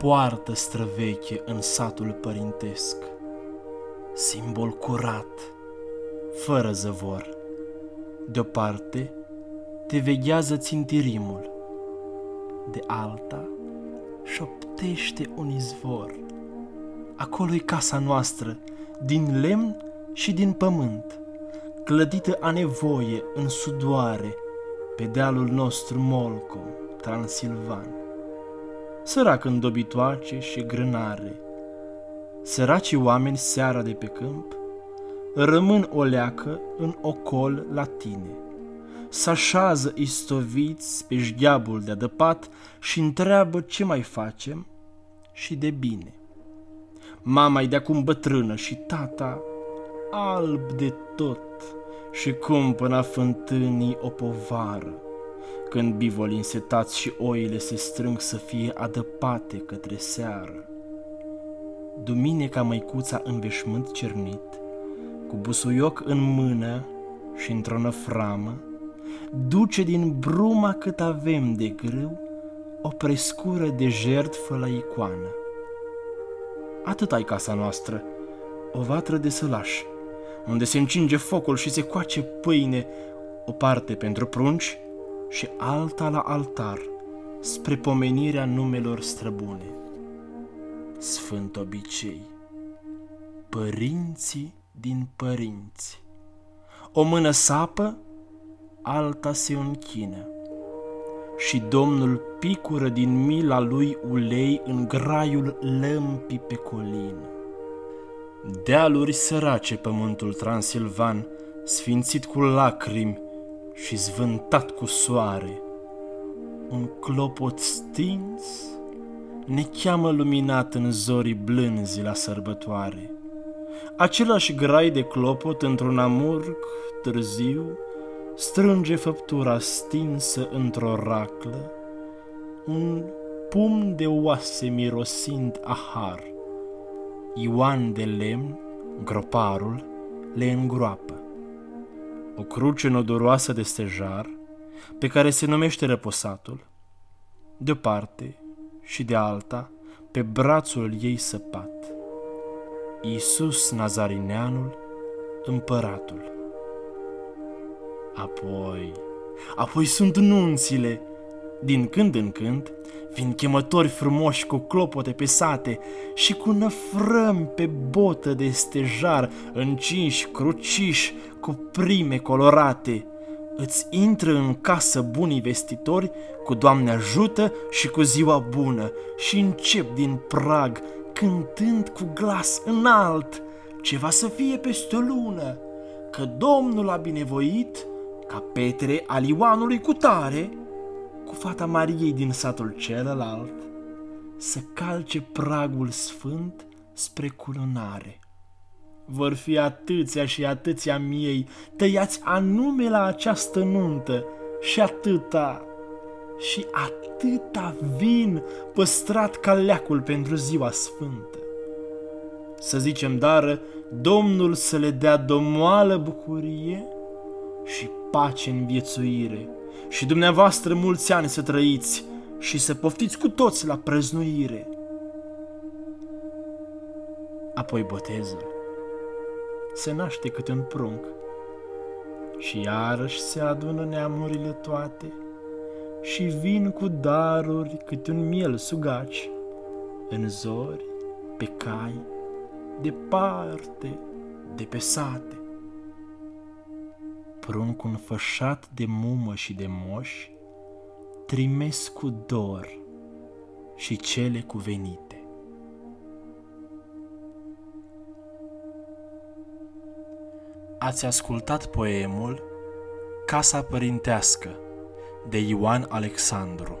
poartă străveche în satul părintesc, simbol curat, fără zăvor. De-o te veghează țintirimul, de alta șoptește un izvor. acolo e casa noastră, din lemn și din pământ, clădită a nevoie în sudoare, pe dealul nostru Molcom, Transilvan. Sărac în dobitoace și grânare, săraci oameni seara de pe câmp, rămân o leacă în ocol la tine. S-așează istoviți pe șgheabul de adăpat și întreabă ce mai facem și de bine. Mama-i de acum bătrână și tata alb de tot și cumpăna fântânii o povară. Când bivoli însetați și oile se strâng să fie adăpate către seară. Duminica măicuța în veșmânt cernit, cu busuioc în mână și într-o năframă, duce din bruma cât avem de grâu o prescură de jertfă la icoană. Atât ai casa noastră, o vatră de sălaș, unde se încinge focul și se coace pâine, o parte pentru prunci și alta la altar, spre pomenirea numelor străbune. Sfânt obicei, părinții din părinți. O mână sapă, alta se închină. Și Domnul picură din mila lui ulei în graiul lămpii pe colină. Dealuri sărace pământul transilvan, sfințit cu lacrimi și zvântat cu soare. Un clopot stins ne cheamă luminat în zorii blânzi la sărbătoare. Același grai de clopot într-un amurg târziu strânge făptura stinsă într-o raclă, un pum de oase mirosind ahar. Ioan de lemn, groparul, le îngroapă. O cruce nodoroasă de stejar, pe care se numește răposatul, de o parte și de alta, pe brațul ei săpat. Iisus Nazarineanul, împăratul. Apoi, apoi sunt nunțile. Din când în când vin chemători frumoși cu clopote pe sate și cu năfrămi pe botă de stejar, încinși, cruciși, cu prime colorate. Îți intră în casă bunii vestitori cu Doamne ajută și cu ziua bună și încep din prag cântând cu glas înalt, ceva să fie peste o lună, că Domnul a binevoit ca Petre al Ioanului cu tare, cu fata Mariei din satul celălalt, să calce pragul sfânt spre culunare. Vor fi atâția și atâția miei tăiați anume la această nuntă și atâta și atâta vin păstrat ca leacul pentru ziua sfântă. Să zicem dar, Domnul să le dea domoală bucurie și pace în viețuire și dumneavoastră mulți ani să trăiți și să poftiți cu toți la prăznuire. Apoi botezul se naște cât un prunc și iarăși se adună neamurile toate și vin cu daruri câte un miel sugaci, în zori, pe cai, departe, de pe sate. Prunc înfășat de mumă și de moși, trimes cu dor și cele cuvenite. Ați ascultat poemul Casa Părintească de Ioan Alexandru